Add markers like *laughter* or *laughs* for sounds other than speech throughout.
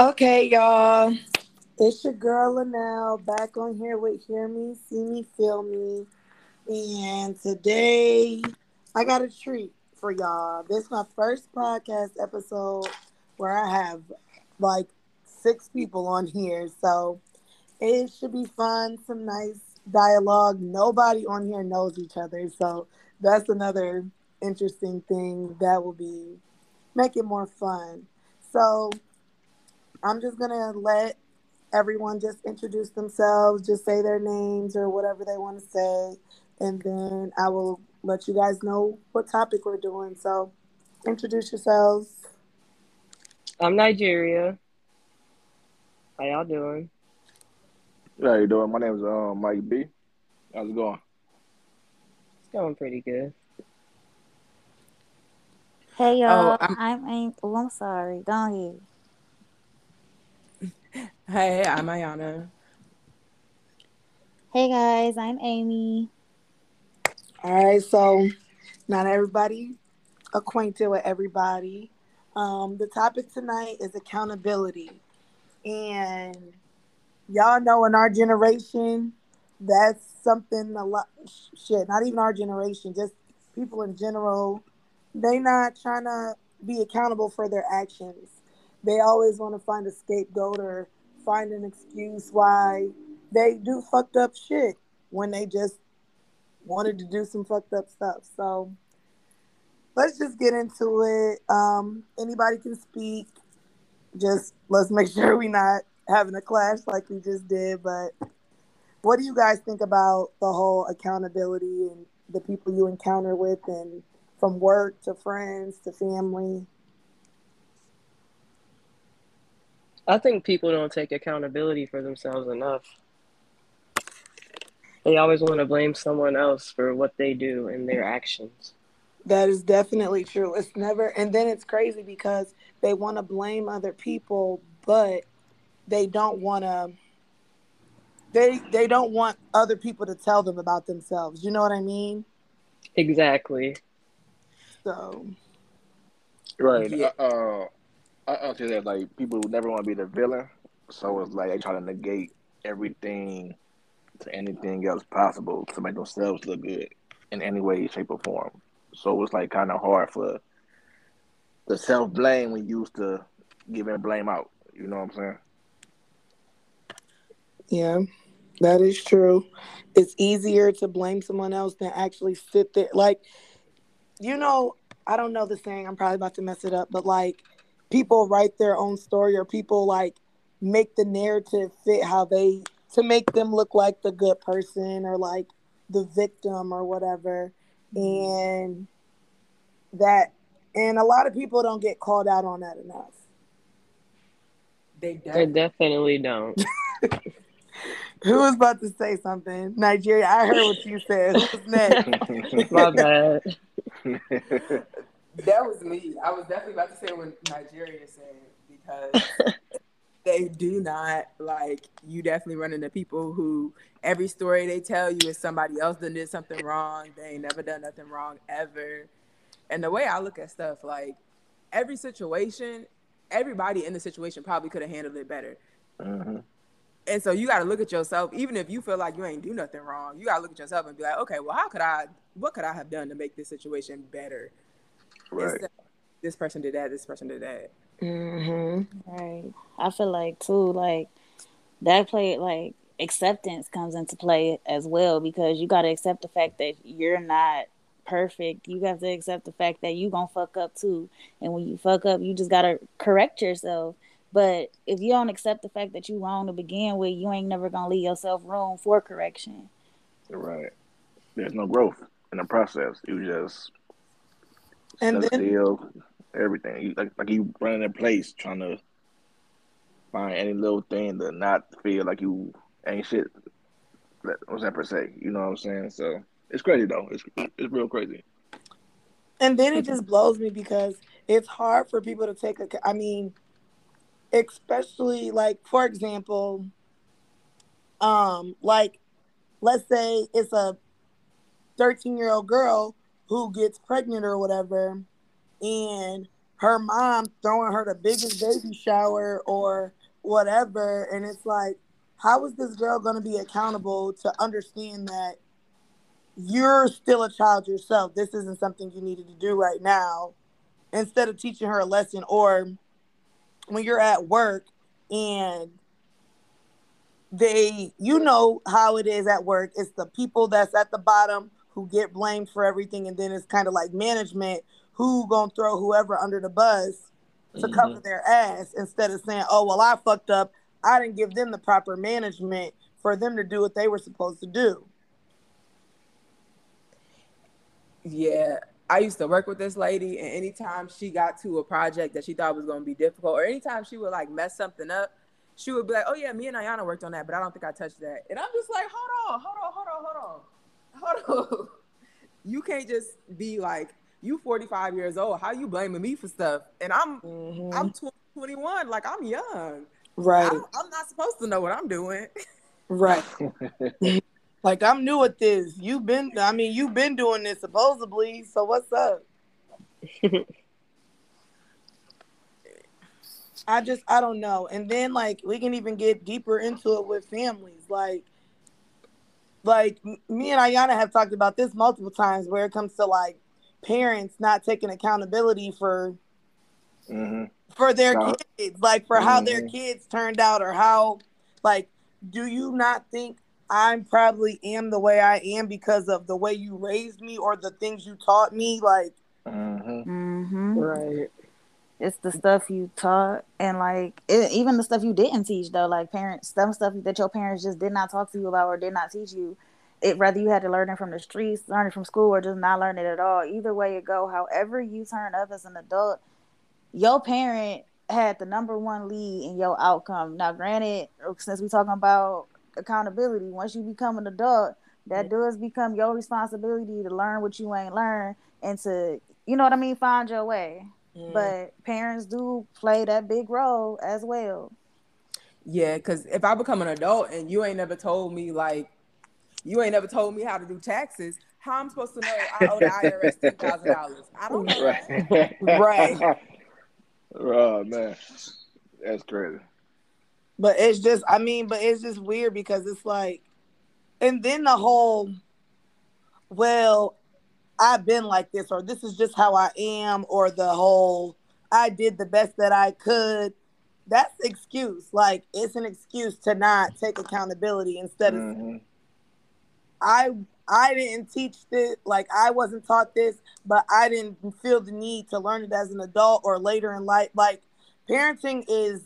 Okay, y'all. It's your girl Linnell back on here with Hear Me, See Me, Feel Me. And today I got a treat for y'all. This is my first podcast episode where I have like six people on here. So it should be fun, some nice dialogue. Nobody on here knows each other. So that's another interesting thing that will be make it more fun. So I'm just gonna let everyone just introduce themselves, just say their names or whatever they want to say, and then I will let you guys know what topic we're doing. So introduce yourselves. I'm Nigeria. How y'all doing? How you doing? My name is uh, Mike B. How's it going? It's going pretty good. Hey y'all, Oh, I'm- I'm Ain't. Oh, I'm sorry. Go ahead. Hey, I'm Ayana. Hey guys, I'm Amy. All right, so not everybody acquainted with everybody. Um, the topic tonight is accountability, and y'all know in our generation, that's something a lot. Shit, not even our generation, just people in general, they not trying to be accountable for their actions. They always want to find a scapegoat or find an excuse why they do fucked up shit when they just wanted to do some fucked up stuff. So let's just get into it. Um, anybody can speak. Just let's make *laughs* sure we're not having a clash like we just did. But what do you guys think about the whole accountability and the people you encounter with, and from work to friends to family? I think people don't take accountability for themselves enough. They always want to blame someone else for what they do and their actions. That is definitely true. It's never, and then it's crazy because they want to blame other people, but they don't want to. They they don't want other people to tell them about themselves. You know what I mean? Exactly. So Right. Yeah. Uh, uh, I, say that like people never want to be the villain, so it's like they try to negate everything to anything else possible to make themselves look good in any way, shape, or form. So it's like kind of hard for the self blame we used to giving blame out. You know what I'm saying? yeah, that is true. It's easier to blame someone else than actually sit there. Like, you know, I don't know the saying. I'm probably about to mess it up, but like, people write their own story, or people like make the narrative fit how they to make them look like the good person or like the victim or whatever. Mm-hmm. And that, and a lot of people don't get called out on that enough. They They definitely definitely don't. *laughs* Who was about to say something? Nigeria, I heard what you said. Who's next? *laughs* My bad. *laughs* that was me. I was definitely about to say what Nigeria said because *laughs* they do not like you. Definitely run into people who every story they tell you is somebody else done did something wrong. They ain't never done nothing wrong ever. And the way I look at stuff, like every situation, everybody in the situation probably could have handled it better. hmm And so you got to look at yourself, even if you feel like you ain't do nothing wrong. You got to look at yourself and be like, okay, well, how could I? What could I have done to make this situation better? Right. Instead this person did that. This person did that. hmm Right. I feel like too, like that play, like acceptance comes into play as well because you got to accept the fact that you're not perfect. You have to accept the fact that you gonna fuck up too, and when you fuck up, you just gotta correct yourself. But if you don't accept the fact that you wrong to begin with, you ain't never gonna leave yourself room for correction. Right. There's no growth in the process. You just And then still, everything. You, like, like you running in place trying to find any little thing to not feel like you ain't shit. That was that per se. You know what I'm saying? So it's crazy though. It's it's real crazy. and then it just blows me because it's hard for people to take a I mean, especially like for example, um, like let's say it's a 13 year old girl who gets pregnant or whatever, and her mom throwing her the biggest baby shower or whatever. And it's like, how is this girl going to be accountable to understand that you're still a child yourself? This isn't something you needed to do right now. Instead of teaching her a lesson, or when you're at work and they, you know how it is at work, it's the people that's at the bottom who get blamed for everything, and then it's kind of like management who gonna throw whoever under the bus to mm-hmm. cover their ass instead of saying, "Oh well, I fucked up. I didn't give them the proper management for them to do what they were supposed to do." Yeah, I used to work with this lady, and anytime she got to a project that she thought was going to be difficult, or anytime she would like mess something up, she would be like, "Oh yeah, me and Ayana worked on that, but I don't think I touched that." And I'm just like, "Hold on, hold on, hold on, hold on, hold on." *laughs* you can't just be like, "You 45 years old. How you blaming me for stuff?" And I'm mm-hmm. I'm 21, like I'm young. Right. I'm, I'm not supposed to know what I'm doing. Right. *laughs* like I'm new at this. You've been I mean, you've been doing this supposedly, so what's up? *laughs* I just I don't know. And then like we can even get deeper into it with families. Like like me and Ayana have talked about this multiple times where it comes to like parents not taking accountability for mm-hmm. for their kids, like for mm-hmm. how their mm-hmm. kids turned out or how like do you not think I'm probably am the way I am because of the way you raised me or the things you taught me like mm-hmm. mm-hmm. right it's the stuff you taught and like it, even the stuff you didn't teach though like parents some stuff that your parents just did not talk to you about or did not teach you it whether you had to learn it from the streets learn it from school or just not learn it at all either way it go however you turn up as an adult your parent had the number one lead in your outcome. Now granted since we talking about accountability once you become an adult that does become your responsibility to learn what you ain't learned and to you know what i mean find your way Mm. But parents do play that big role as well. Yeah, because if I become an adult and you ain't never told me like you ain't never told me how to do taxes, how I'm supposed to know I owe the IRS ten thousand dollars? I don't know. *laughs* *laughs* Right. right. Oh man, that's crazy. But it's just, I mean, but it's just weird because it's like, and then the whole, well, I've been like this, or this is just how I am, or the whole I did the best that I could. That's excuse. Like it's an excuse to not take accountability instead mm-hmm. of I I didn't teach this, like I wasn't taught this, but I didn't feel the need to learn it as an adult or later in life. Like parenting is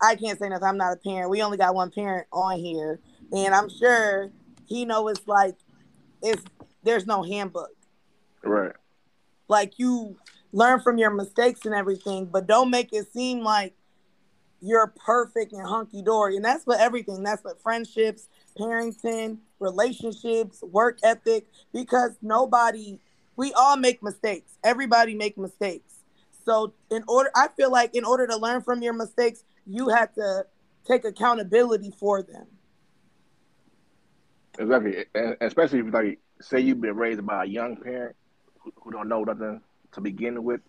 I can't say nothing. I'm not a parent. We only got one parent on here. And I'm sure he know it's like it's there's no handbook. Right. Like you learn from your mistakes and everything, but don't make it seem like you're perfect and hunky dory. And that's for everything. That's for friendships, parenting, relationships, work ethic, because nobody, we all make mistakes. Everybody make mistakes. So in order, I feel like in order to learn from your mistakes, you have to take accountability for them. Exactly, especially if like say you've been raised by a young parent who, who don't know nothing to begin with.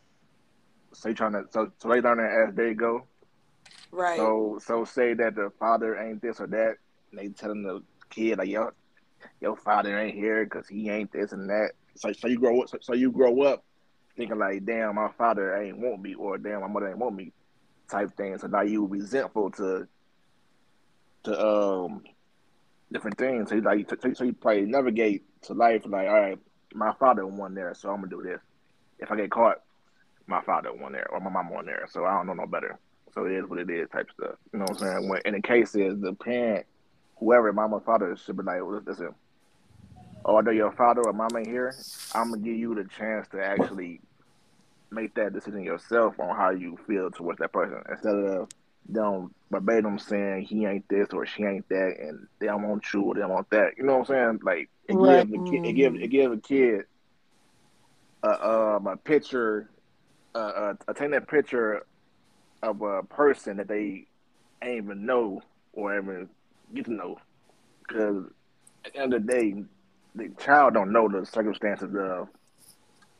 So you trying to so so they learn it as they go. Right. So so say that the father ain't this or that, and they telling the kid like yo, your father ain't here because he ain't this and that. So so you grow up so, so you grow up thinking like damn my father ain't want me or damn my mother ain't want me type thing. So now you resentful to to um different things. So you like so, so you probably navigate to life like, all right, my father won there, so I'm gonna do this. If I get caught, my father won there or my mom won there, so I don't know no better. So it is what it is, type stuff. You know what I'm saying? When in the case is the parent, whoever, mama, father should be like, listen, oh, I know your father or mama ain't here. I'm gonna give you the chance to actually make that decision yourself on how you feel towards that person instead of them verbatim saying he ain't this or she ain't that, and they don't want you or they don't want that. You know what I'm saying? Like it right. gives kid, it gives it gives a kid a um a picture, uh, a taking that picture of a person that they ain't even know or even get to know, because at the end of the day, the child don't know the circumstances of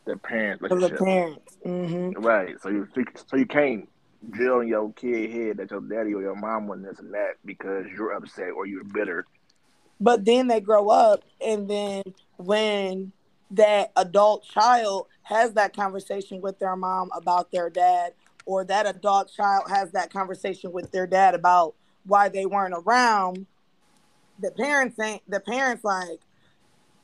the parents For the parents. hmm Right. So you so you can't drill in your kid head that your daddy or your mom wasn't this and that because you're upset or you're bitter. But then they grow up, and then when that adult child has that conversation with their mom about their dad, or that adult child has that conversation with their dad about why they weren't around, the parents ain't the parents like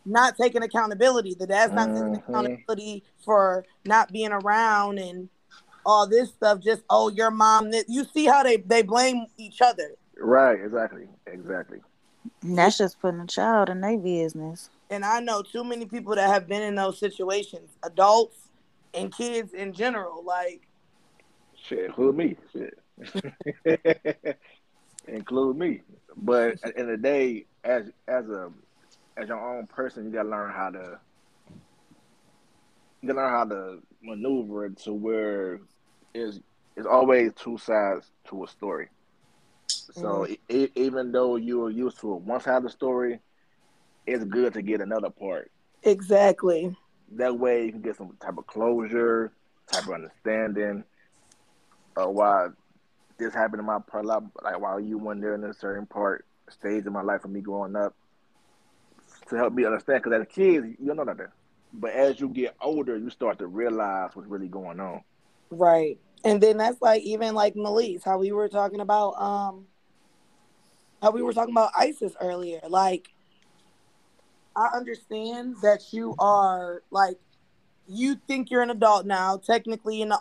not taking accountability. The dad's not taking Mhm. accountability for not being around and all this stuff. Just oh, your mom. thi- You see how they they blame each other. Right. Exactly. Exactly. And that's just putting a child in their business. And I know too many people that have been in those situations, adults and kids in general. Like, Shit, include me. Shit. *laughs* include me. But at the end of the day, as as a as your own person, you gotta learn how to you gotta learn how to maneuver it to where is is always two sides to a story. So mm-hmm. e- e- even though you are used to one side of the story, it's good to get another part. exactly. That way you can get some type of closure, type of understanding of why this happened in my part life, like while you weren't there in a certain part stage of my life of me growing up to help me understand. Because as a kid, you don't know nothing. But as you get older, you start to realize what's really going on. Right. And then that's like even like Melise, how we were talking about um how we were talking about ISIS earlier. Like I understand that you are like you think you're an adult now. Technically in the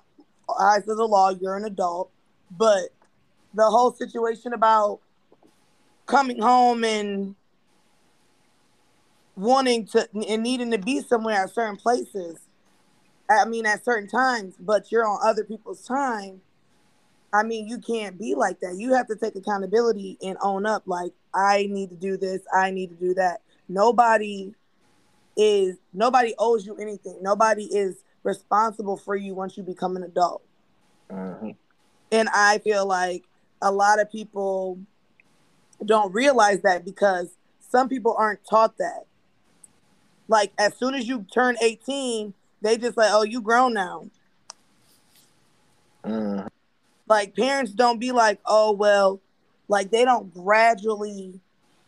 eyes of the law, you're an adult. But the whole situation about coming home and wanting to and needing to be somewhere at certain places I mean, at certain times, but you're on other people's time. I mean, you can't be like that. You have to take accountability and own up. Like, I need to do this. I need to do that. Nobody is, nobody owes you anything. Nobody is responsible for you once you become an adult. hmm And I feel like a lot of people don't realize that because some people aren't taught that. Like, as soon as you turn 18, they just like, oh, you grown now. hmm like parents don't be like oh well like they don't gradually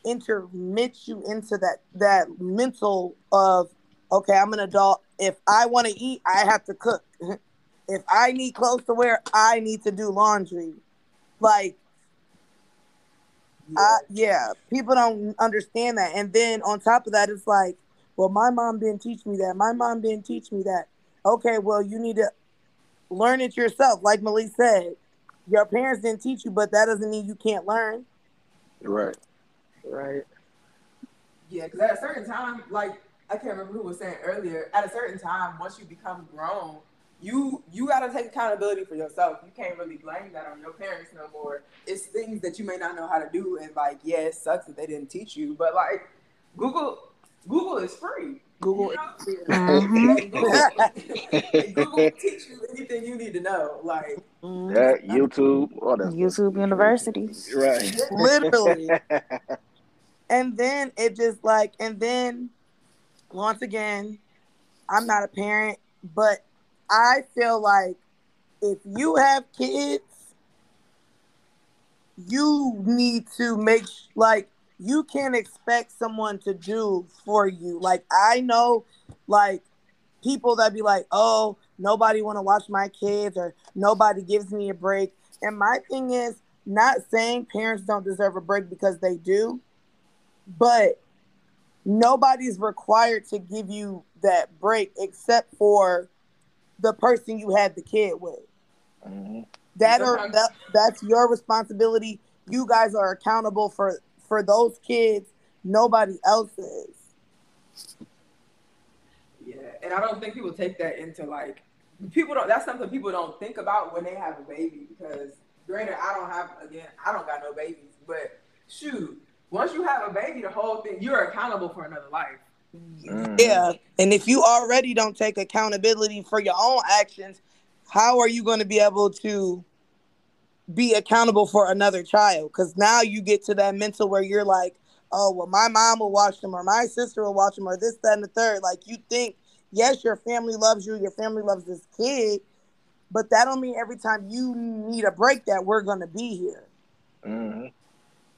intermit you into that that mental of okay i'm an adult. If i want to eat i have to cook. *laughs* If i need clothes to wear i need to do laundry. Like Yeah. I, yeah people don't understand that. And then on top of that it's like well my mom didn't teach me that my mom didn't teach me that okay well you need to learn it yourself like Melise said your parents didn't teach you but that doesn't mean you can't learn Right. Right. Yeah, because at a certain time, like I can't remember who was saying earlier, at a certain time, once you become grown, you you gotta take accountability for yourself. You can't really blame that on your parents no more. It's things that you may not know how to do, and like, yeah, it sucks that they didn't teach you, but like Google Google is free. Google You know? *laughs* Mhm. And Google, and Google will teach you anything you need to know. Like, That YouTube, all that. YouTube University. Right. Literally. *laughs* and then it just like and then once again i'm not a parent but i feel like if you have kids you need to make like you can't expect someone to do for you. Like i know like people that be like oh nobody want to watch my kids or nobody gives me a break. And my thing is not saying parents don't deserve a break because they do but nobody's required to give you that break except for the person you had the kid with. Mhm. that or that, that's your responsibility. You guys are accountable for for those kids nobody else's. yeah, and I don't think people take that into like people don't. That's something people don't think about when they have a baby because granted, I don't have again, I don't got no babies, but shoot, once you have a baby, the whole thing you're accountable for another life. Mhm. yeah and if you already don't take accountability for your own actions how are you going to be able to be accountable for another child because now you get to that mental where you're like oh well my mom will watch them or my sister will watch them or this that and the third like you think yes, your family loves you, your family loves this kid, but that don't mean every time you need a break that we're gonna be here. hmm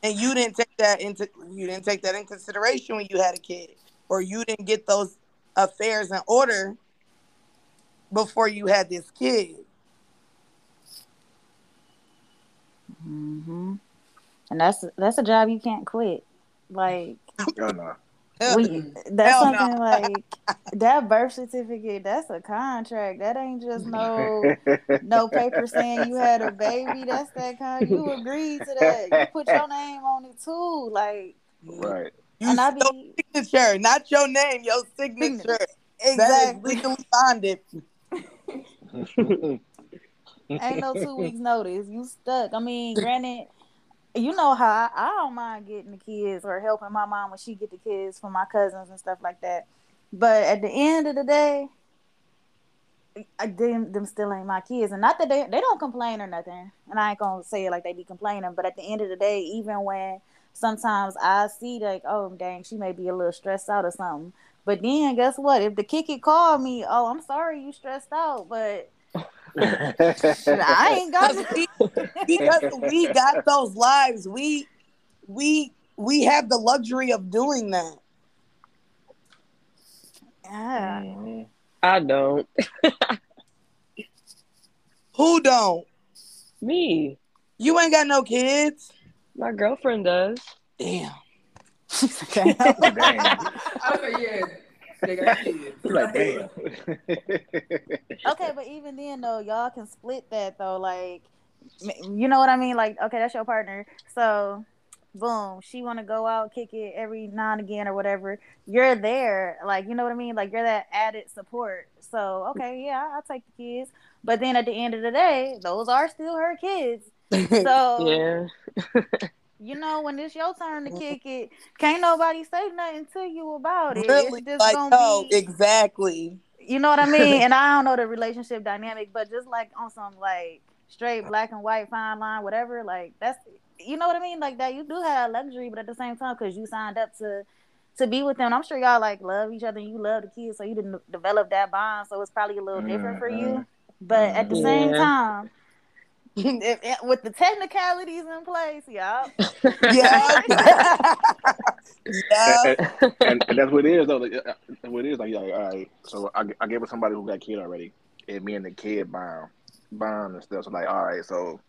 And you didn't take that into you didn't take that in consideration when you had a kid, or you didn't get those affairs in order before you had this kid. Hmm And that's that's a job you can't quit. Like Oh no. we, that's Hell no. something like that birth certificate. That's a contract. That ain't just no no paper saying you had a baby. That's that kind. You agreed to that. You put your name on it too. Like, right. You and I your be signature, not your name, your signature. Exactly. That is exactly legally bonded. *laughs* ain't no two weeks *laughs* notice. You stuck. I mean, granted, you know how I, I don't mind getting the kids or helping my mom when she get the kids for my cousins and stuff like that. But at the end of the day, I, them, them still ain't my kids, and not that they they don't complain or nothing. And I ain't gonna say it like they be complaining, but at the end of the day, even when sometimes I see like, oh dang, she may be a little stressed out or something. But then guess what? If the kick it call me, oh I'm sorry you stressed out, but I ain't got Because we, because we got those lives. We we we have the luxury of doing that. Yeah. I don't. *laughs* Who don't? Me. You ain't got no kids. My girlfriend does. Damn. *laughs* Okay. *laughs* Damn. I was like, yeah, they got kids. like damn. okay, but even then though, y'all can split that though. Like, you know what I mean? Like, okay, that's your partner. So, boom, she want to go out, kick it every now and again or whatever. You're there, like, you know what I mean? Like, you're that added support. So, okay, yeah, I'll take the kids. But then at the end of the day, those are still her kids. *laughs* So, Yeah. *laughs* you know, when it's your turn to kick it, can't nobody say nothing to you about it. really? It's just Like gonna no, be oh, exactly. you know what I mean? *laughs* And I don't know the relationship dynamic, but just like on some like straight black and white fine line, whatever, like that's you know what I mean? Like that you do have luxury, but at the same time, because you signed up to to be with them, I'm sure y'all like love each other and you love the kids, so you didn't develop that bond, so it's probably a little different mm-hmm. for you. Mm-hmm. But at the same time, if- if- with the technicalities in place, y'all. *laughs* Yeah. yeah. *laughs* and, and, and that's what it is though. Like, what it is. Like, yeah, all right. So I, I gave it somebody who got a kid already, and me and the kid bond, bond and stuff. So like, all right, so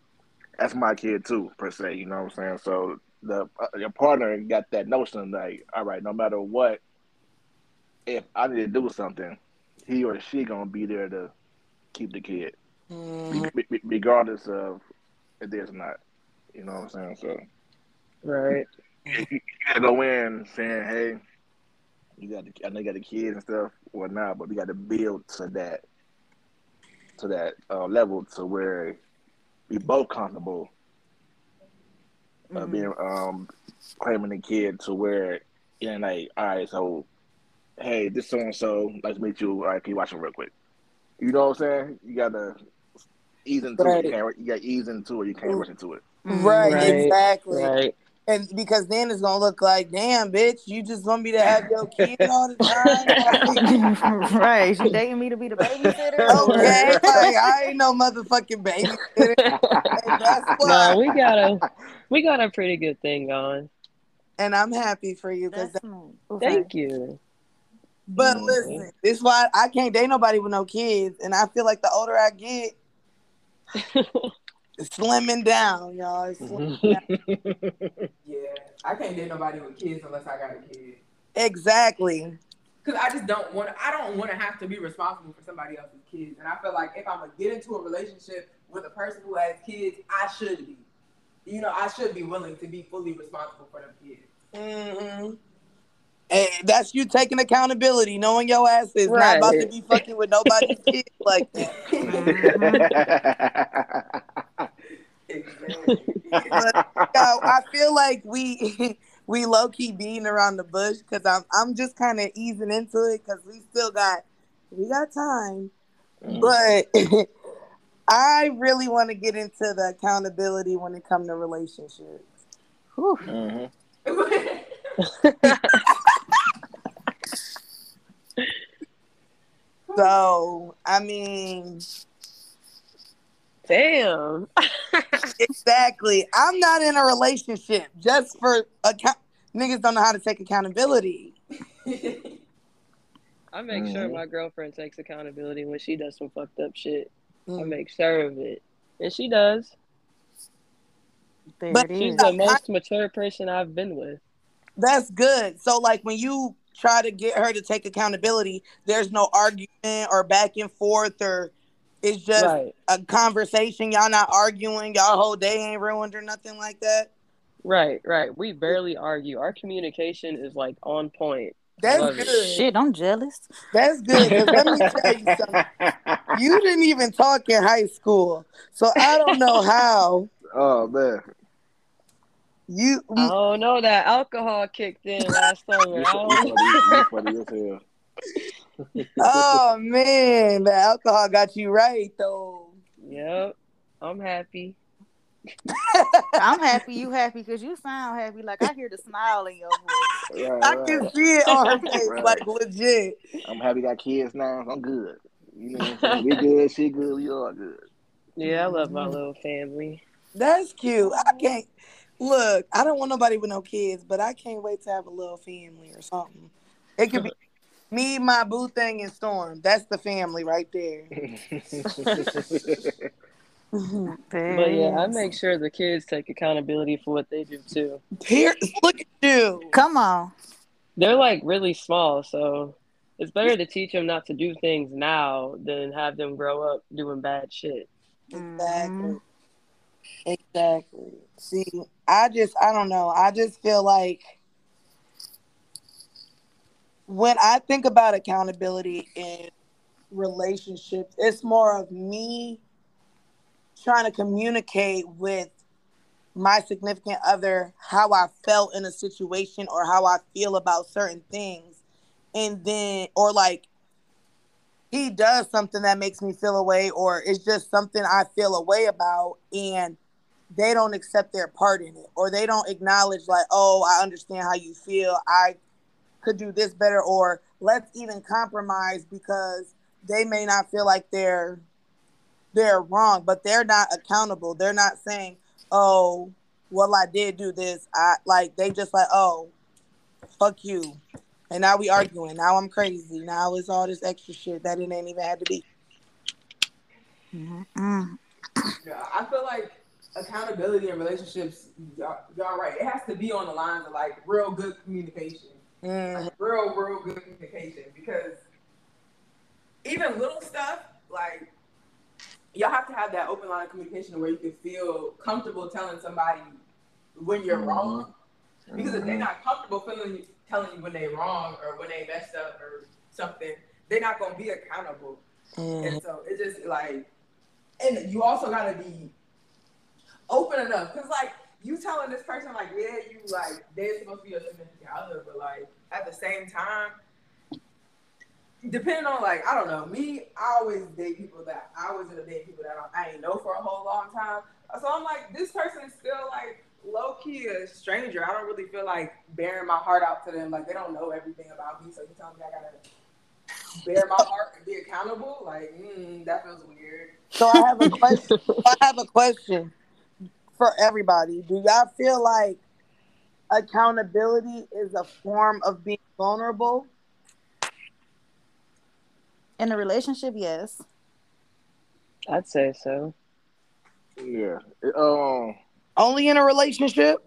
that's my kid too, per se. You know what I'm saying? So the uh, your partner got that notion like, all right, no matter what, if I need to do something, he or she gonna be there to keep the kid, Re- regardless of if there's not. You know what I'm saying? So Right. you you gotta go in saying, "Hey, you got the, I know you got the kids and stuff, or not, but we got to build to that to that uh, level to where we both comfortable uh, Mhm. being um claiming the kid to where you know, like, all right, so hey, this so and so, let's meet you. All right, can you watch it real quick? You know what I'm saying? You gotta ease into Right. it. You can't. You got ease into it. You can't rush into it. Right, Right, exactly. Right. And because then it's gonna look like, damn, bitch, you just want me to *laughs* have your kid all the time. *laughs* Like, right. She dating me to be the babysitter. *laughs* okay, like I ain't no motherfucking babysitter. And no, why. we got a we got a pretty good thing going. And I'm happy for you because. That's. Okay. Thank you. But Mhm. listen, this why I can't date nobody with no kids, and I feel like the older I get, it's *laughs* slimming down, y'all. Slimming down. *laughs* Yeah, I can't date nobody with kids unless I got a kid. Exactly. Cause I just don't want. I don't want to have to be responsible for somebody else's kids. And I feel like if I'm gonna get into a relationship with a person who has kids, I should be. You know, I should be willing to be fully responsible for them kids. hmm And that's you taking accountability, knowing your ass is not about to be fucking with nobody's *laughs* kids like that. *laughs* exactly. But yeah, I feel like we *laughs* we low key beating around the bush because I'm I'm just kind of easing into it because we still got we got time, mm. but I really want to get into the accountability when it comes to relationships. Whew. Mm-hmm. So I mean, Damn. exactly. I'm not in a relationship just for account. Niggas don't know how to take accountability. *laughs* I make sure Mhm. my girlfriend takes accountability when she does some fucked up shit. I Mm. make sure of it. And she does. There But She's the most mature person I've been with. That's good. So like when you try to get her to take accountability, there's no argument or back and forth or it's just Right. a conversation. Y'all not arguing. Y'all whole day ain't ruined or nothing like that. Right, right. We barely argue. Our communication is like on point. That's Love it. good. Shit, I'm jealous. That's good. let me tell you something. *laughs* You didn't even talk in high school, so I don't know how oh man, you. I don't know that alcohol kicked in last *laughs* summer. you I funny, don't- you funny as hell. Oh man, the alcohol got you right though. Yep. I'm happy. *laughs* I'm happy you happy because you sound happy. Like I hear the smile in your voice. Right, I right. can see it on her *laughs* face, Right. like legit. I'm happy got kids now. I'm good. You know what I'm saying? We good, she good, we all good. Yeah, I love my Mhm. little family. That's cute. I can't look. I don't want nobody with no kids, but I can't wait to have a little family or something. It could be *laughs* me, my boo thing, and Storm. That's the family right there. There *laughs* *laughs* But yeah, I make sure the kids take accountability for what they do too. Here, look at you. Come on. They're like really small, so it's better to teach them not to do things now than have them grow up doing bad shit. Exactly. Mm-hmm. Exactly. See, I just, I don't know. I just feel like when I think about accountability in relationships, it's more of me trying to communicate with my significant other how I felt in a situation or how I feel about certain things. And then, or like, he does something that makes me feel away, or it's just something I feel away about, and they don't accept their part in it, or they don't acknowledge, like, oh, I understand how you feel. I could do this better, or let's even compromise because they may not feel like they're they're wrong, but they're not accountable. They're not saying, oh, well, I did do this. I like they just like, oh, fuck you. And now we arguing. Now I'm crazy. Now it's all this extra shit that it ain't even had to be. Mm-mm. Yeah, I feel like accountability in relationships, y'all, y'all right. It has to be on the lines of like real good communication, Mm, like real, real good communication. Because even little stuff, like y'all have to have that open line of communication where you can feel comfortable telling somebody when you're Mhm. wrong. Because if they're not comfortable feeling you, telling you when they're wrong or when they messed up or something, they're not gonna be accountable. mm, And so it's just like, and you also gotta be open enough, cause like you telling this person like, yeah, you like they're supposed to be your significant other, but like at the same time, depending on like I don't know, me, I always date people that I always end up dating people that I, I ain't know for a whole long time. So I'm like, this person is still like low key a stranger. I don't really feel like bearing my heart out to them. Like they don't know everything about me, so you tell me I gotta bear my heart and be accountable. Like mm, that feels weird. So I have a question. *laughs* I have a question for everybody. Do y'all feel like accountability is a form of being vulnerable? In a relationship, yes. I'd say so. yeah. It, um, Only in a relationship?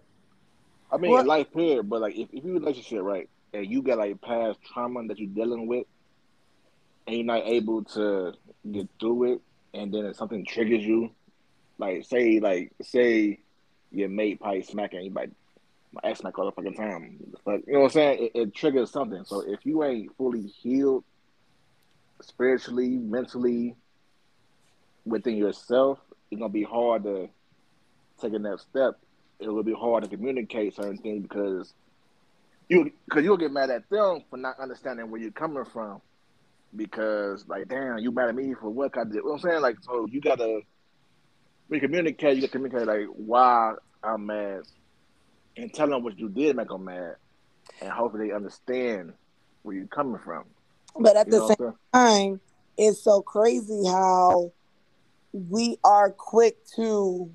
I mean, What- life period, but like if, if you in a relationship, right, and you got like past trauma that you're dealing with, and you're not able to get through it, and then if something triggers you, like say like say your mate probably smacking you like my ex smack all the fucking time, but you know what I'm saying? It, it triggers something. So if you ain't fully healed spiritually, mentally, within yourself, it's gonna be hard to take that step. It will be hard to communicate certain things because you because you'll get mad at them for not understanding where you're coming from. Because like, damn, you mad at me for what I did. You know what I'm saying? Like, so you gotta when you communicate, you gotta communicate like why I'm mad and tell them what you did make them mad, and hopefully they understand where you're coming from. But at You the same what I'm saying? time, it's so crazy how we are quick to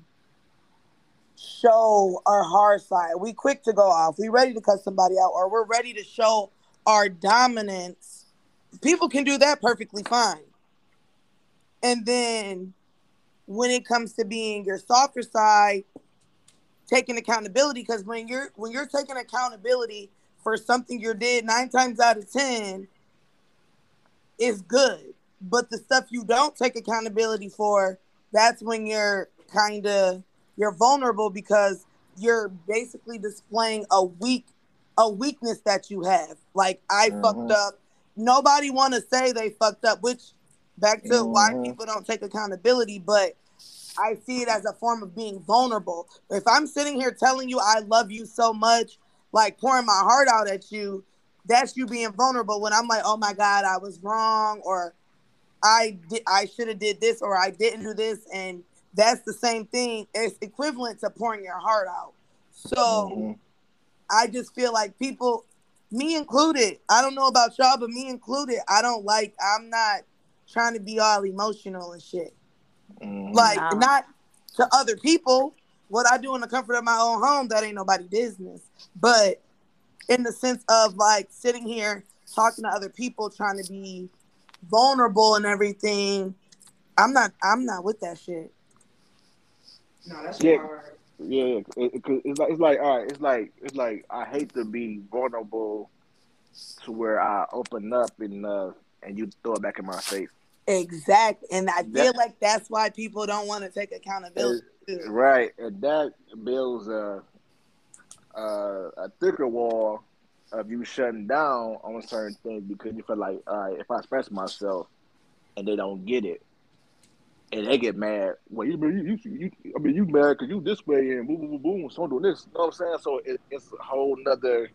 show our hard side. We quick to go off. We ready to cut somebody out, or we're ready to show our dominance. People can do that perfectly fine. And then when it comes to being your softer side, taking accountability, because when you're when you're taking accountability for something you did nine times out of ten, is good. But the stuff you don't take accountability for, that's when you're kind of you're vulnerable because you're basically displaying a weak a weakness that you have. Like I mm-hmm. fucked up. Nobody want to say they fucked up, which back to mm-hmm. why people don't take accountability, but I see it as a form of being vulnerable. If I'm sitting here telling you I love you so much, like pouring my heart out at you, that's you being vulnerable when I'm like, "Oh my god, I was wrong," or I did I should have did this or I didn't do this and that's the same thing. It's equivalent to pouring your heart out. So mm-hmm. I just feel like people, me included, I don't know about y'all, but me included, I don't like, I'm not trying to be all emotional and shit. Mm-hmm. Like, not to other people. What I do in the comfort of my own home, that ain't nobody business. But in the sense of like sitting here talking to other people, trying to be vulnerable and everything, I'm not, I'm not with that shit. No, that's yeah. hard. Yeah, it, it, it's like it's like all right. It's like it's like I hate to be vulnerable to where I open up enough and you throw it back in my face. Exactly, and I that, feel like that's why people don't want to take accountability. Right, and that builds a, a a thicker wall of you shutting down on certain things because you feel like, all right, if I express myself and they don't get it, and they get mad. Well, you, you, you, you I mean, you mad because you this way and boom, boom, boom, boom. So I'm doing this. You know what I'm saying? So it, it's a whole nother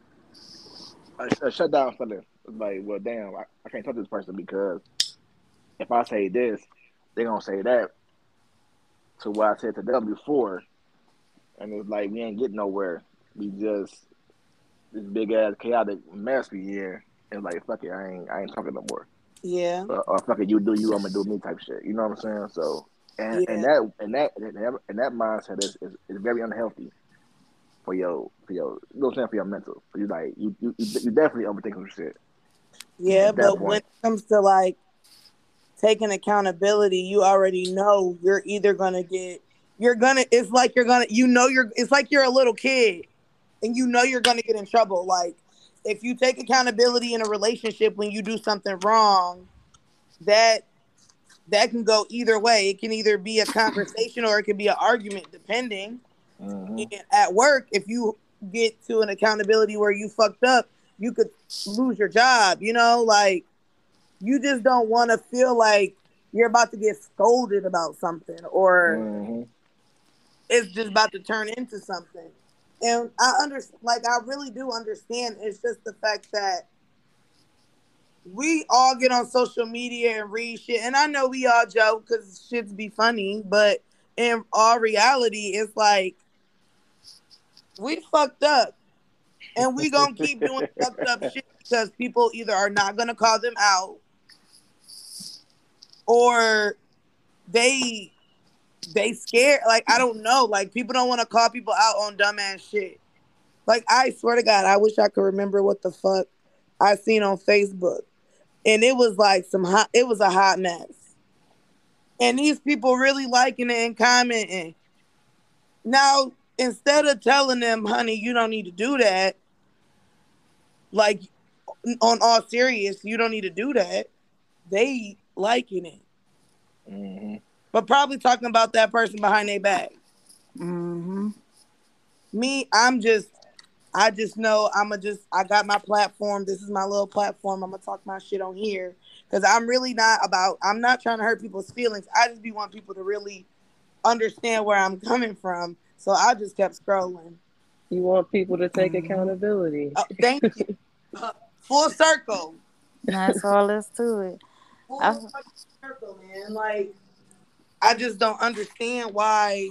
a, a shutdown feeling. Like, well, damn, I, I can't talk to this person because if I say this, they're gonna say that to what I said to them before, and it's like we ain't getting nowhere. We just this big ass chaotic mess we here, and like fuck it, I ain't I ain't talking no more. Yeah. Or, fucking you do you, I'm gonna do me type shit. You know what I'm saying? So and yeah. and that and that and that mindset is, is, is very unhealthy for your for your you know what I'm saying for your mental. For you like you you, you definitely overthink some shit. Yeah, but point. when it comes to like taking accountability, you already know you're either gonna get you're gonna it's like you're gonna you know you're it's like you're a little kid and you know you're gonna get in trouble. Like if you take accountability in a relationship when you do something wrong, that that can go either way. It can either be a conversation or it can be an argument, depending. Mm-hmm. At work, if you get to an accountability where you fucked up, you could lose your job. You know, like you just don't want to feel like you're about to get scolded about something or mm-hmm. it's just about to turn into something. And I understand, like, I really do understand. It's just the fact that we all get on social media and read shit. And I know we all joke because shit's be funny, but in all reality, it's like we fucked up. And we gonna keep doing *laughs* fucked up shit because people either are not gonna call them out or they they scared. Like I don't know. Like people don't want to call people out on dumbass shit. Like I swear to God, I wish I could remember what the fuck I seen on Facebook, and it was like some hot. It was a hot mess, and these people really liking it and commenting. Now instead of telling them, "Honey, you don't need to do that," like on all serious, you don't need to do that. They liking it. Mm-hmm but probably talking about that person behind their back. Mm-hmm. Me, I'm just, I just know I'm a just, I got my platform. This is my little platform. I'm gonna talk my shit on here because I'm really not about. I'm not trying to hurt people's feelings. I just be want people to really understand where I'm coming from. So I just kept scrolling. You want people to take mm-hmm. accountability. Oh, thank you. *laughs* uh, full circle. That's all there's to it. Full circle, man. Like I just don't understand why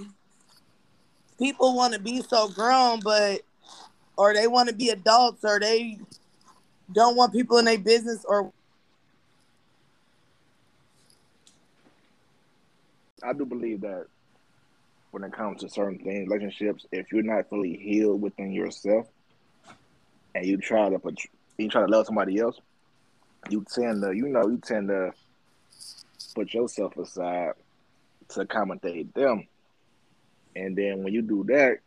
people want to be so grown, but or they want to be adults, or they don't want people in their business, or I do believe that when it comes to certain things, relationships, if you're not fully healed within yourself, and you try to put, you try to love somebody else, you tend to, you know, you tend to put yourself aside to accommodate them. And then when you do that,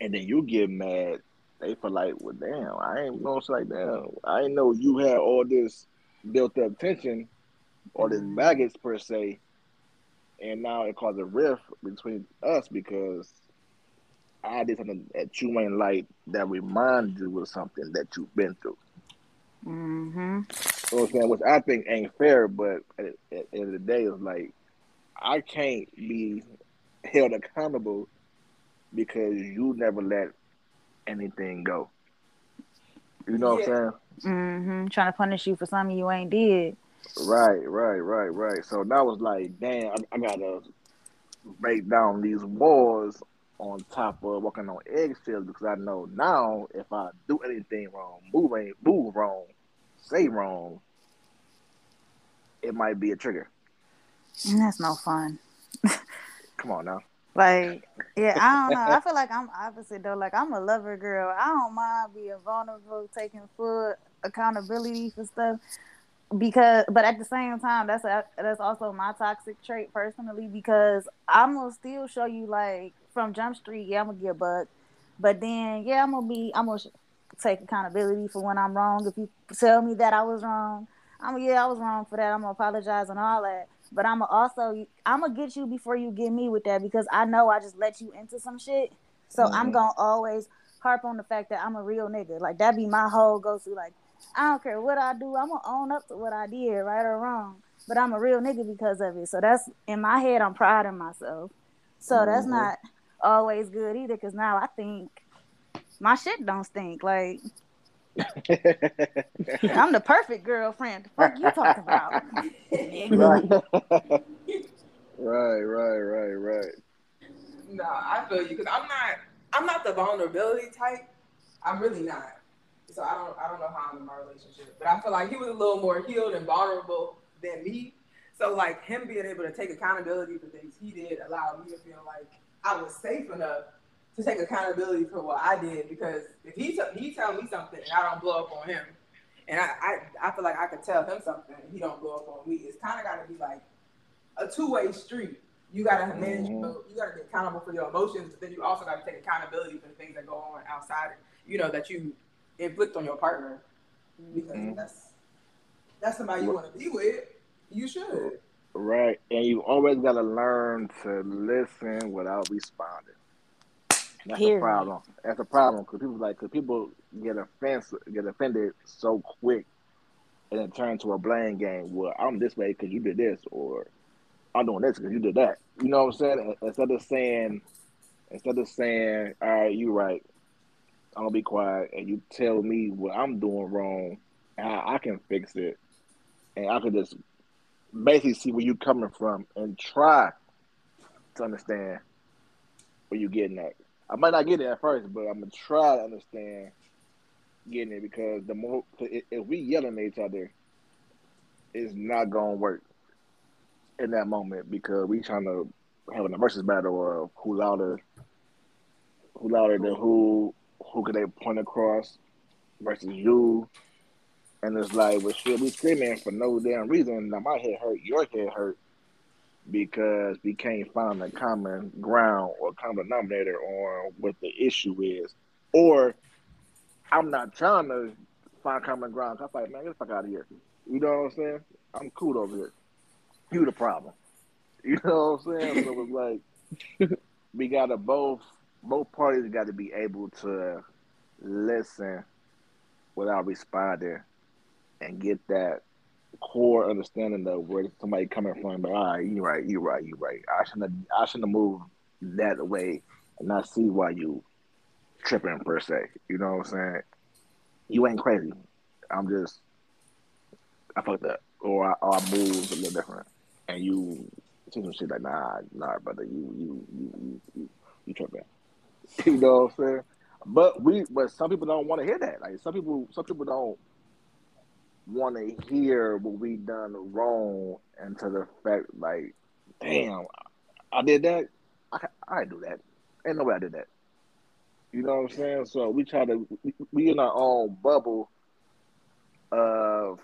and then you get mad, they feel like, well, damn, I ain't know it's like damn, I know you had all this built up tension or this baggage per se, and now it caused a rift between us because I did something that you ain't like that reminded you of something that you've been through. Mm-hmm. You know what I'm saying? Which I think ain't fair, but at, at the end of the day, it's like I can't be held accountable because you never let anything go. You know Yeah. what I'm saying? Mm-hmm. Trying to punish you for something you ain't did. Right, right, right, right. So that was like, damn, I, I gotta break down these walls on top of walking on eggshells because I know now if I do anything wrong, move ain't move wrong, say wrong, it might be a trigger. And that's no fun. Come on now. Like, yeah, I don't know. I feel like I'm opposite though. Like I'm a lover girl. I don't mind being vulnerable, taking full accountability for stuff. Because, but at the same time, that's a, that's also my toxic trait personally. Because I'm gonna still show you like from Jump Street, yeah, I'm gonna get bucked. But then, yeah, I'm gonna be, I'm gonna sh- take accountability for when I'm wrong. If you tell me that I was wrong, I'm yeah, I was wrong for that. I'm gonna apologize and all that. But I'm also I'm gonna get you before you get me with that because I know I just let you into some shit. So I'm Mhm. gonna always harp on the fact that I'm a real nigga. Like that be my whole go to. Like I don't care what I do, I'm gonna own up to what I did, right or wrong. But I'm a real nigga because of it. So that's in my head. I'm proud of myself. So that's Mhm. not always good either. Because now I think my shit don't stink. Like *laughs* I'm the perfect girlfriend. The fuck you talking about? right. *laughs* right, right, right, right. No, I feel you because I'm not. I'm not the vulnerability type. I'm really not. So I don't. I don't know how I'm in my relationship, but I feel like he was a little more healed and vulnerable than me. So like him being able to take accountability for things he did allowed me to feel like I was safe enough to take accountability for what I did because if he t- he tell me something and I don't blow up on him, and I I, I feel like I could tell him something and he don't blow up on me. It's kind of got to be like a two way street. You gotta manage. Mhm. You gotta be accountable for your emotions, but then you also gotta take accountability for the things that go on outside. You know that you inflict on your partner because Mhm. that's that's somebody you want to be with. You should. Right. And you always gotta learn to listen without responding. That's Period. a problem. That's a problem because people like because people get offense get offended so quick, and it turns to a blame game. Well, I'm this way because you did this, or I'm doing this because you did that. You know what I'm saying? Instead of saying, instead of saying, "All right, you right," I'm gonna be quiet, and you tell me what I'm doing wrong, and how I can fix it, and I can just basically see where you're coming from and try to understand where you're getting at. I might not get it at first, but I'm gonna try to understand getting it because the more if we yelling at each other, it's not gonna work in that moment because we trying to have a versus battle of who louder, who louder than who, who could they point across versus you. And it's like, well, shit, we screaming for no damn reason. Now my head hurt, your head hurt, because we can't find a common ground or common denominator on what the issue is. Or I'm not trying to find common ground. I'm like, man, get the fuck out of here. You know what I'm saying? I'm cool over here. You the problem. *laughs* You know what I'm saying? So it's like we gotta both both parties got to be able to listen without responding and get that core understanding of where somebody coming from. But all right, you right, you right, you right. I shouldn't have, I shouldn't have moved that way and not see why you tripping per se. You know what I'm saying? You ain't crazy. I'm just I fucked up or I, or I moved a little different, and you see some shit like nah, nah, brother, you you you you you, you tripping. *laughs* you know what I'm saying? But we, but some people don't want to hear that. Like some people, some people don't want to hear what we done wrong, and to the fact like, damn, I did that. I I do that. Ain't no way I did that. You know what I'm saying? So we try to we, we in our own bubble of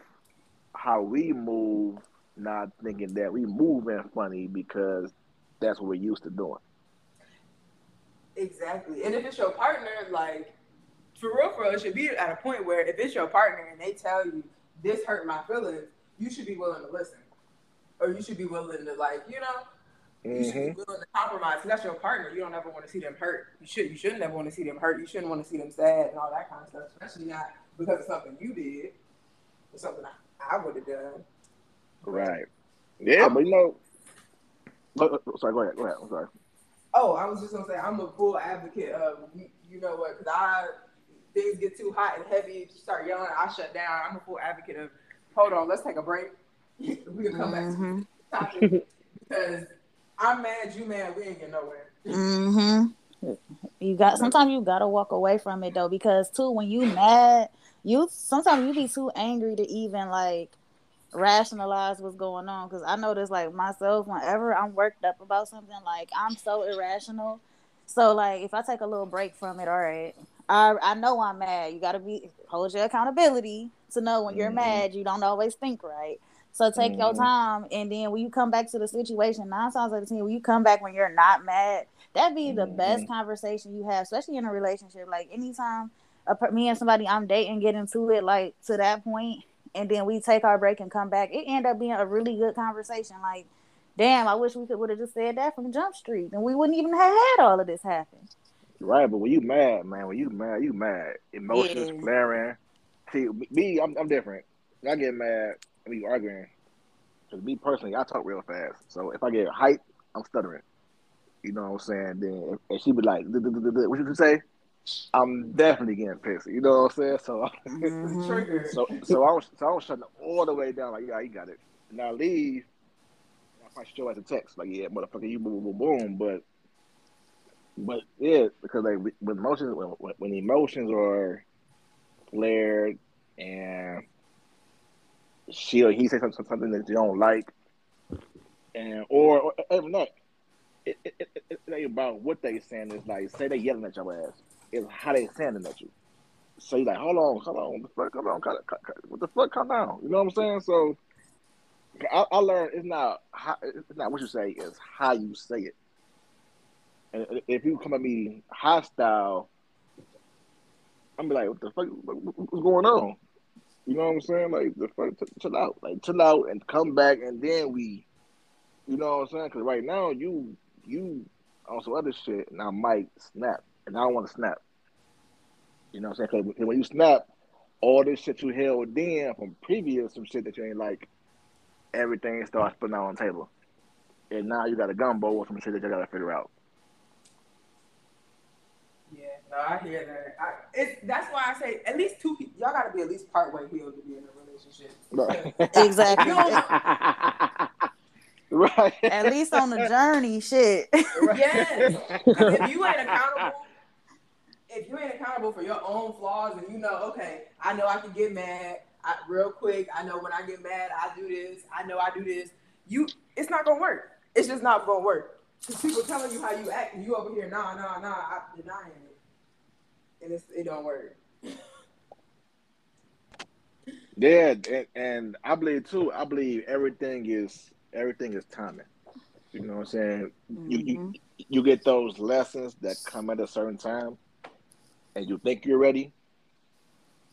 how we move, not thinking that we moving funny because that's what we're used to doing. Exactly. And if it's your partner, like for real, for real, it should be at a point where if it's your partner and they tell you this hurt my feelings, you should be willing to listen, or you should be willing to like, you know, you should be Mm-hmm. willing to compromise. 'cause that's your partner. You don't ever want to see them hurt. You should. You shouldn't ever want to see them hurt. You shouldn't want to see them sad and all that kind of stuff. Especially not because of something you did or something I, I would have done. Right. Yeah, but you know. go- go- Sorry, go ahead. Go ahead. I'm sorry. Oh, I was just gonna say I'm a full advocate of you, you know what? Because I things get too hot and heavy, you start yelling, I shut down. I'm a full advocate of hold on, let's take a break. *laughs* we can come back to Mm-hmm. the topic because I'm mad, you mad, we ain't getting nowhere. Mm-hmm. You got sometimes you gotta walk away from it though, because too when you mad, you sometimes you be too angry to even like rationalize what's going on. Cause I notice like myself, whenever I'm worked up about something, like I'm so irrational. So like if I take a little break from it, all right. I I know I'm mad. You gotta be hold your accountability to know when you're Mhm. mad, you don't always think right. So take your Mhm. time, and then when you come back to the situation, nine times out of ten, when you come back when you're not mad, that'd be the best Mhm. conversation you have, especially in a relationship. Like anytime a, me and somebody I'm dating get into it, like to that point, and then we take our break and come back, it end up being a really good conversation. Like, damn, I wish we could would have just said that from Jump Street, and we wouldn't even have had all of this happen. Right, but when you mad, man, when you mad, you mad. Emotions Yeah. flaring. See, me, I'm, I'm different. When I get mad, I be arguing. Cause me personally, I talk real fast. So if I get hyped, I'm stuttering. You know what I'm saying? Then and she be like. "What you say?" I'm definitely getting pissed. You know what I'm saying? So, Mhm. Trigger. *laughs* so, so I was, so I was shutting all the way down. Like, yeah, you got it. And I leave. I probably show as a text, like, yeah, motherfucker, you boom, boom, boom. But, but yeah, because like with emotions, when, when emotions are flared and she or he says something, something that you don't like, and or, or even that, it, it, it, it, ain't about what they saying. It's like say they yelling at your ass. It's how they saying at you. So you like, hold on, hold on, the fuck, hold on, cut, cut, cut, what the fuck, calm down. You know what I'm saying? So I, I learned it's not how, it's not what you say, it's how you say it. And if you come at me hostile, I'm be like, what the fuck, what, what- what's going on? You know what I'm saying? Like, the fuck, chill out, like chill out and come back, and then we, you know what I'm saying? Because right now you you on some other shit, and I might snap, and I don't want to snap. You know what I'm saying? Because when you snap, all this shit you held in from previous some shit that you ain't like, everything starts putting out on the table, and now you got a gumbo with some shit that you got to figure out. Yeah, no, I hear that. I, it's, that's why I say at least two people. Y'all got to be at least part way healed to be in a relationship. *laughs* Exactly. You don't- *laughs* right. At least on the journey, shit. Yes. if you ain't *laughs* accountable, if you ain't accountable for your own flaws, and you know, okay, I know I can get mad I, real quick. I know when I get mad, I do this. I know I do this. You, it's not gonna work. It's just not gonna work. Cause people telling you how you act, and you over here, nah, nah, nah, I'm denying it, and it's, it don't work. Yeah, and, and I believe too. I believe everything is everything is timing. You know what I'm saying? You, you mm-hmm. you get those lessons that come at a certain time, and you think you're ready,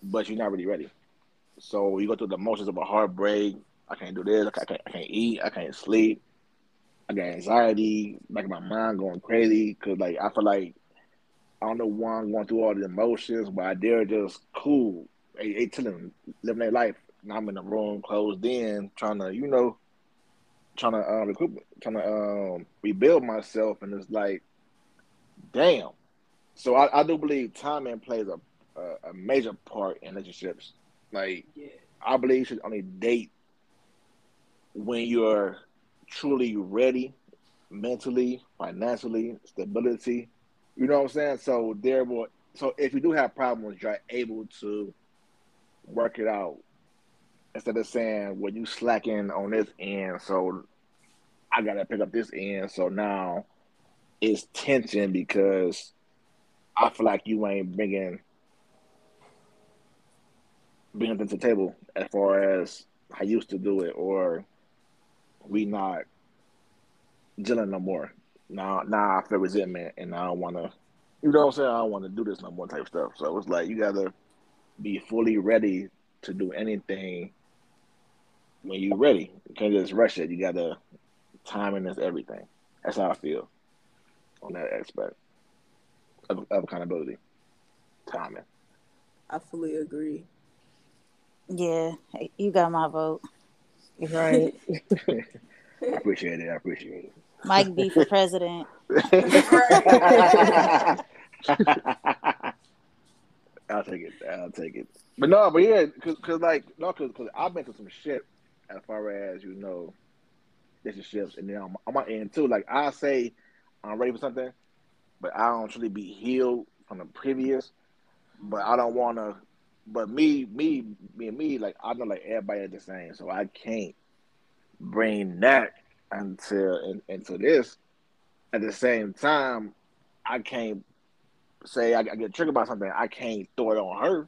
but you're not really ready. So you go through the motions of a heartbreak. I can't do this. I can't, I can't eat. I can't sleep. I got anxiety. Like my mind going crazy because like I feel like I don't know why I'm going through all the emotions, but they're just cool. They, they chilling, living their life. And I'm in the room, closed in, trying to, you know, trying to um, recoup, trying to um, rebuild myself, and it's like, damn. So I, I do believe timing plays a, a a major part in relationships. Like Yeah. I believe you should only date when you're truly ready, mentally, financially, stability. You know what I'm saying? So there will. So if you do have problems, you're able to work it out instead of saying, "Well, you slacking on this end, so I gotta pick up this end. So now it's tension because I feel like you ain't bringing bringing things to the table as far as I used to do it, or we not dealing no more. Now, now I feel resentment, and I don't want to. You know what I'm saying? I don't want to do this no more type stuff. So it's like you gotta be fully ready to do anything when you're ready. You can't just rush it. You gotta timing is everything. That's how I feel on that aspect of, of accountability. Timing. I fully agree. Yeah, you got my vote. Right. I *laughs* appreciate it. I appreciate it. Mike B for president. *laughs* I'll take it. I'll take it. But no, but yeah, cause, cause like no, cause, cause I've been through some shit as far as you know relationships, and then I'm, on end too. Like I say, I'm ready for something, but I don't truly be healed from the previous. But I don't want to. But me, me, me, me, like I know, like everybody is the same, so I can't bring that until in, into this. At the same time, I can't say I, I get triggered by something. I can't throw it on her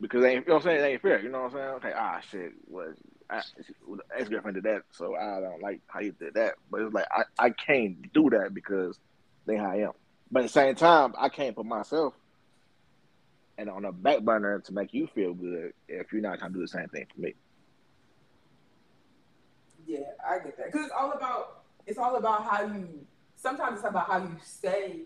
because they ain't, you know what I'm saying? Ain't fair. You know what I'm saying? Okay, ah, shit, was ex girlfriend did that, so I don't like how you did that. But it's like I, I can't do that because they how I am. But at the same time, I can't put myself and on a back burner to make you feel good if you're not trying to do the same thing for me. Yeah, I get that. Because it's all about it's all about how you. Sometimes it's about how you stay.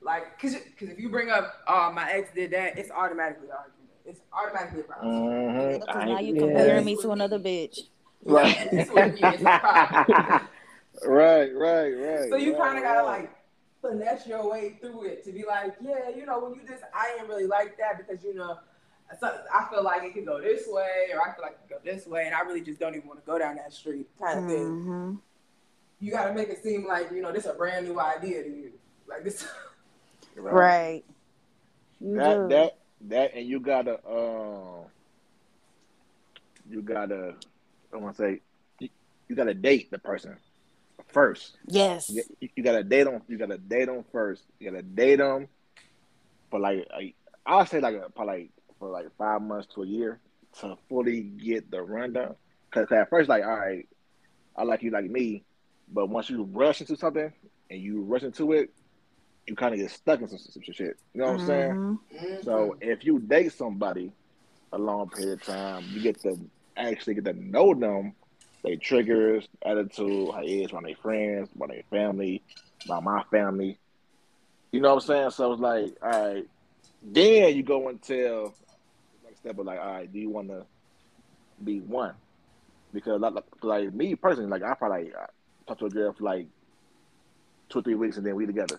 Like, cause, cause if you bring up, oh, my ex did that, it's automatically an argument. It's automatically a problem. Mm-hmm. Because now you Yeah. comparing me to another bitch. Right. *laughs* That's what it is. It's a problem. right, right, right. So you right, kind of gotta right. like finesse your way through it to be like, yeah, you know, when you just, I ain't really like that because you know, so I feel like it could go this way, or I feel like it could go this way, and I really just don't even want to go down that street, kind of thing. Mhm. You gotta make it seem like you know this a brand new idea to you, like this. *laughs* Right. You that do. that that and you gotta um you gotta I want to say you, you gotta date the person first. yes. You, you gotta date them. You gotta date them first. You gotta date them for like I I'll say like for like for like five months to a year to fully get the rundown. Cause at first like all right, I like you like me, but once you rush into something and you rush into it, you kind of get stuck in some, some shit. You know what I'm saying? Mhm. Mm-hmm. So if you date somebody a long period of time, you get to actually get to know them, their triggers, attitude, how it is around their friends, around their family, about my family. You know what I'm saying? So it's like, all right, then you go and tell step of like, all right, do you want to be one? Because like, like, like me personally, like I probably like, talk to a girl for like two or three weeks and then we together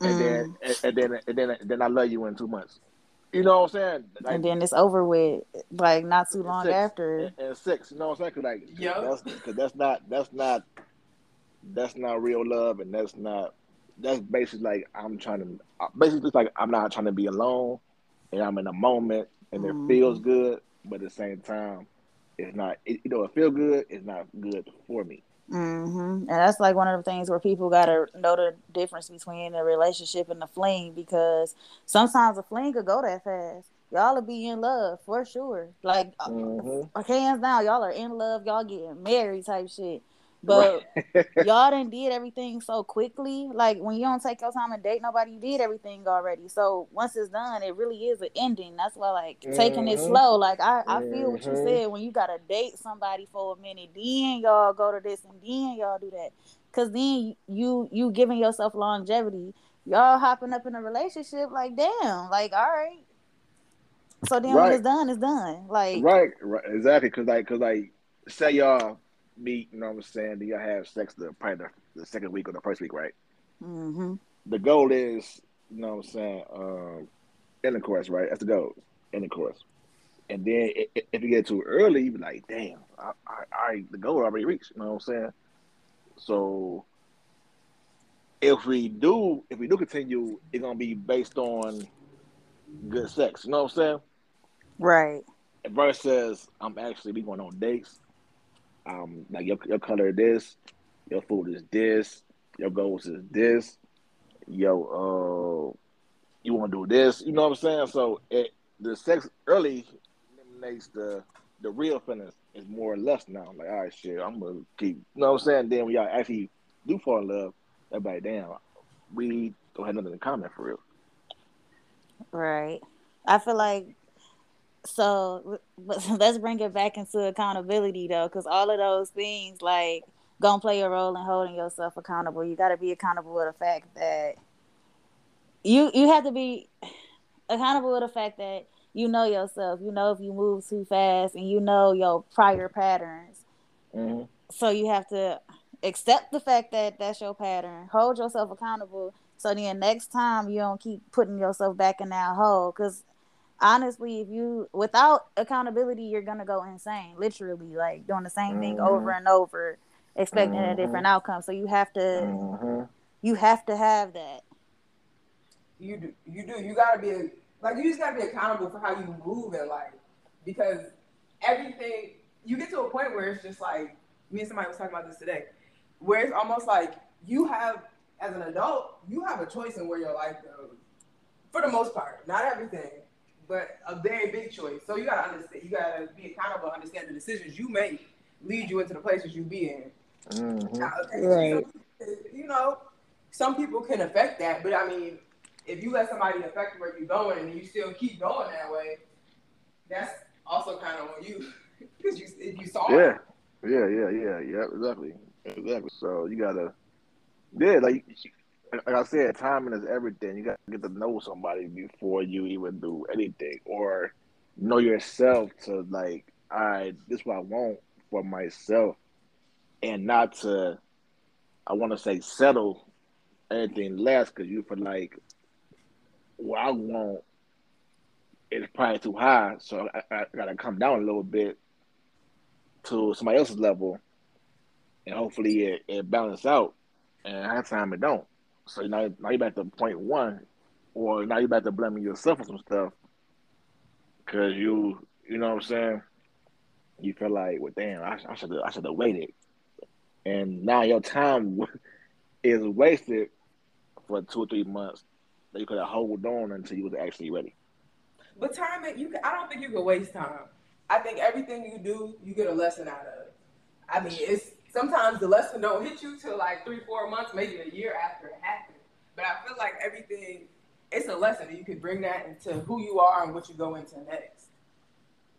and mm. then and, and then and then and then I love you in two months. You know what I'm saying? Like, and then it's over with, like not too long six, after. and, and six. You know what I'm saying? Cause like Yup. that's cause that's not that's not that's not real love, and that's not that's basically like I'm trying to basically it's like I'm not trying to be alone, and I'm in a moment, and it feels good, but at the same time, it's not. It, you know, it feel good. It's not good for me. hmm And that's like one of the things where people gotta know the difference between a relationship and a fling because sometimes a fling could go that fast. Y'all will be in love for sure. Like uh, hands down, y'all are in love. Y'all getting married type shit. But y'all done did everything so quickly. Like when you don't take your time and date nobody, you did everything already. So once it's done, it really is an ending. That's why like taking it Mhm. slow. Like I, I feel what you Mhm. said when you gotta date somebody for a minute, then y'all go to this and then y'all do that. Cause then you you giving yourself longevity. Y'all hopping up in a relationship like damn, like all right. So then when it's done, it's done. Like Right, right, exactly. Cause like, cause like, say y'all meet, you know what I'm saying? Do y'all have sex the probably the, the second week or the first week, right? hmm The goal is, you know what I'm saying? Um, intercourse, right? That's the goal, intercourse. And then if you get too early, you be like, damn, I, I, I the goal already reached. You know what I'm saying? So if we do, if we do continue, it's gonna be based on good sex. You know what I'm saying? Right. versus I'm actually be going on dates um, like your your color is this, your food is this, your goals is this, yo, uh, you want to do this. You know what I'm saying? So it the sex early eliminates the the real feelings is more or less now. Like, all right, shit, I'm gonna keep. You know what I'm saying? Then when y'all actually do fall in love, everybody, damn, we don't have nothing in common for real. Right. I feel like so but *laughs* let's bring it back into accountability though because all of those things like gonna play a role in holding yourself accountable. You got to be accountable with the fact that you you have to be accountable with the fact that you know yourself. You know if you move too fast and you know your prior patterns. Mm-hmm. so you have to accept the fact that that's your pattern. Hold yourself accountable so then next time you don't keep putting yourself back in that hole because honestly, if you without accountability, you're gonna go insane. Literally, like doing the same mm-hmm. thing over and over, expecting mm-hmm. a different outcome. So you have to, mm-hmm. you have to have that. You do, you do. You gotta be like you just gotta be accountable for how you move in life because everything you get to a point where it's just like me and somebody was talking about this today, where it's almost like you have as an adult, you have a choice in where your life goes. For the most part, not everything, but a very big choice. So you gotta understand. You gotta be accountable. Understand the decisions you make lead you into the places you be in. Mm-hmm. Now, right. So, you know, some people can affect that, but I mean, if you let somebody affect where you're going and you still keep going that way, that's also kind of on you *laughs* because you if you saw yeah. it. Yeah, yeah, yeah, yeah, exactly, exactly. So you gotta, yeah, like like I said, timing is everything. You got to get to know somebody before you even do anything, or know yourself to like, all right, this is what I want for myself, and not to, I want to say, settle anything less because you for like what I want is probably too high, so I, I, I got to come down a little bit to somebody else's level, and hopefully it, it balance out. And half time it don't. So now, now you're back to point one, or now you're back to blaming yourself for some stuff because you, you know what I'm saying? You feel like, well, damn, I, I should I should have waited, and now your time *laughs* is wasted for two or three months that you could have hold on until you was actually ready. But time, you I don't think you can waste time. I think everything you do, you get a lesson out of. I mean, it's sometimes the lesson don't hit you till like three, four months, maybe a year after it happened. But I feel like everything, it's a lesson, and you can bring that into who you are and what you go into next.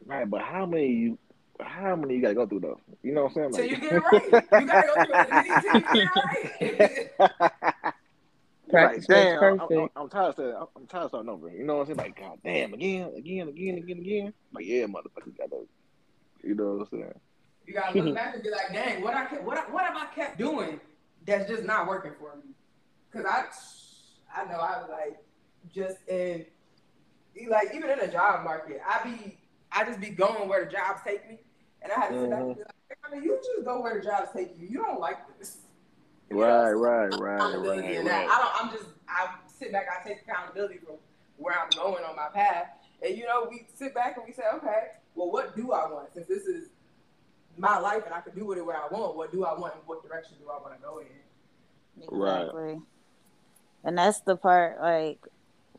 Right, but how many you, how many you gotta go through though? You know what I'm saying? Like, till you get it right. You gotta go through it until you get it right. *laughs* *laughs* Practice like, makes damn, I'm. I'm, I'm tired of saying, I'm, I'm tired of starting over. You know what I'm saying? Like, god damn, again, again, again, again, again. Like, yeah, motherfucker, you gotta, you know what I'm saying? You gotta look back and be like, dang, what I kept, what I, what have I kept doing that's just not working for me? Cause I, I know I was like, just in, like even in the job market, I be, I just be going where the jobs take me, and I had to sit back and be like, I mean, you just go where the jobs take you. You don't like this. You Right, know, right, right, accountability right, in that. right. I don't. I'm just. I sit back. I take accountability for where I'm going on my path, and you know, we sit back and we say, okay, well, what do I want? Since this is my life and I can do with it what I want, what do I want and what direction do I want to go in? Right. Exactly. And that's the part like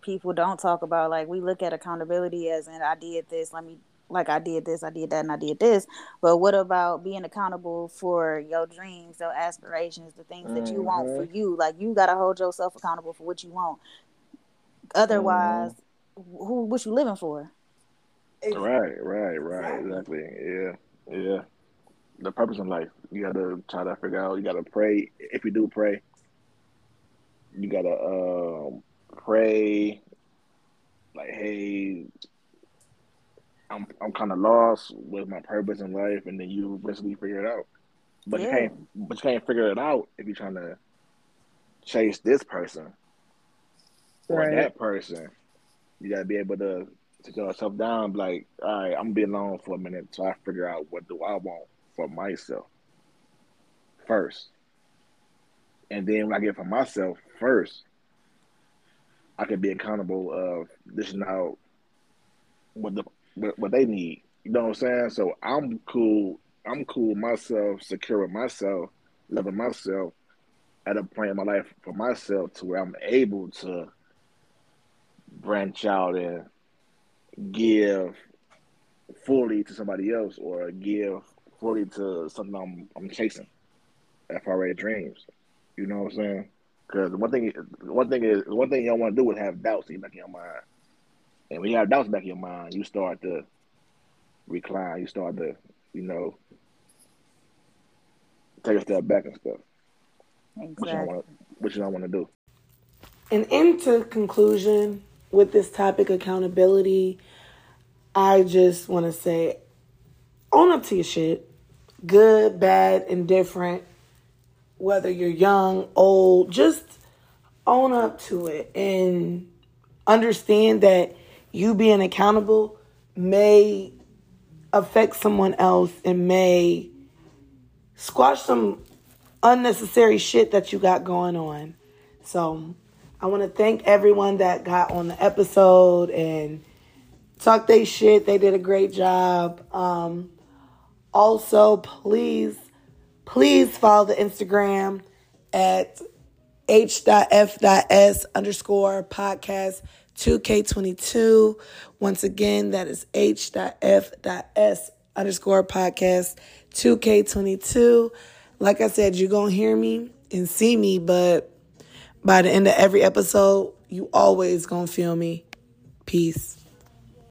people don't talk about. Like we look at accountability as in I did this, let me like I did this, I did that, and I did this. But what about being accountable for your dreams, your aspirations, the things that you want for mm-hmm. you? Like you gotta hold yourself accountable for what you want. Otherwise, mm-hmm. who what you living for? Right, right, right. Exactly. Yeah, yeah. The purpose in life. You gotta try to figure out. You gotta pray. If you do pray, you gotta um, pray. Like, hey, I'm I'm kind of lost with my purpose in life, and then you basically figure it out. But you can't. But you can't figure it out if you're trying to chase this person or Right. that person. You gotta be able to sit yourself down, be like, all right, I'm gonna be alone for a minute so I figure out what do I want for myself first, and then when I get for myself first, I can be accountable of dishing out what the what, what they need. You know what I'm saying? So I'm cool I'm cool myself, secure with myself, loving myself at a point in my life for myself to where I'm able to branch out and give fully to somebody else or give fully to something I'm I'm chasing. FRA dreams. You know what I'm saying? Because one thing, one thing is, one thing you don't want to do is have doubts in the back of your mind. And when you have doubts back in your mind, you start to recline. You start to, you know, take a step back and stuff. Exactly. Which, I want, which I want to do. And into conclusion with this topic, accountability, I just want to say, own up to your shit. Good, bad, indifferent. Whether you're young, old, just own up to it and understand that you being accountable may affect someone else and may squash some unnecessary shit that you got going on. So I want to thank everyone that got on the episode and talk they shit. They did a great job. Um, also, please, please follow the Instagram at h.f.s underscore podcast 2K22. Once again, that is h.f.s underscore podcast 2K22. Like I said, you're going to hear me and see me, but by the end of every episode, you always going to feel me. Peace.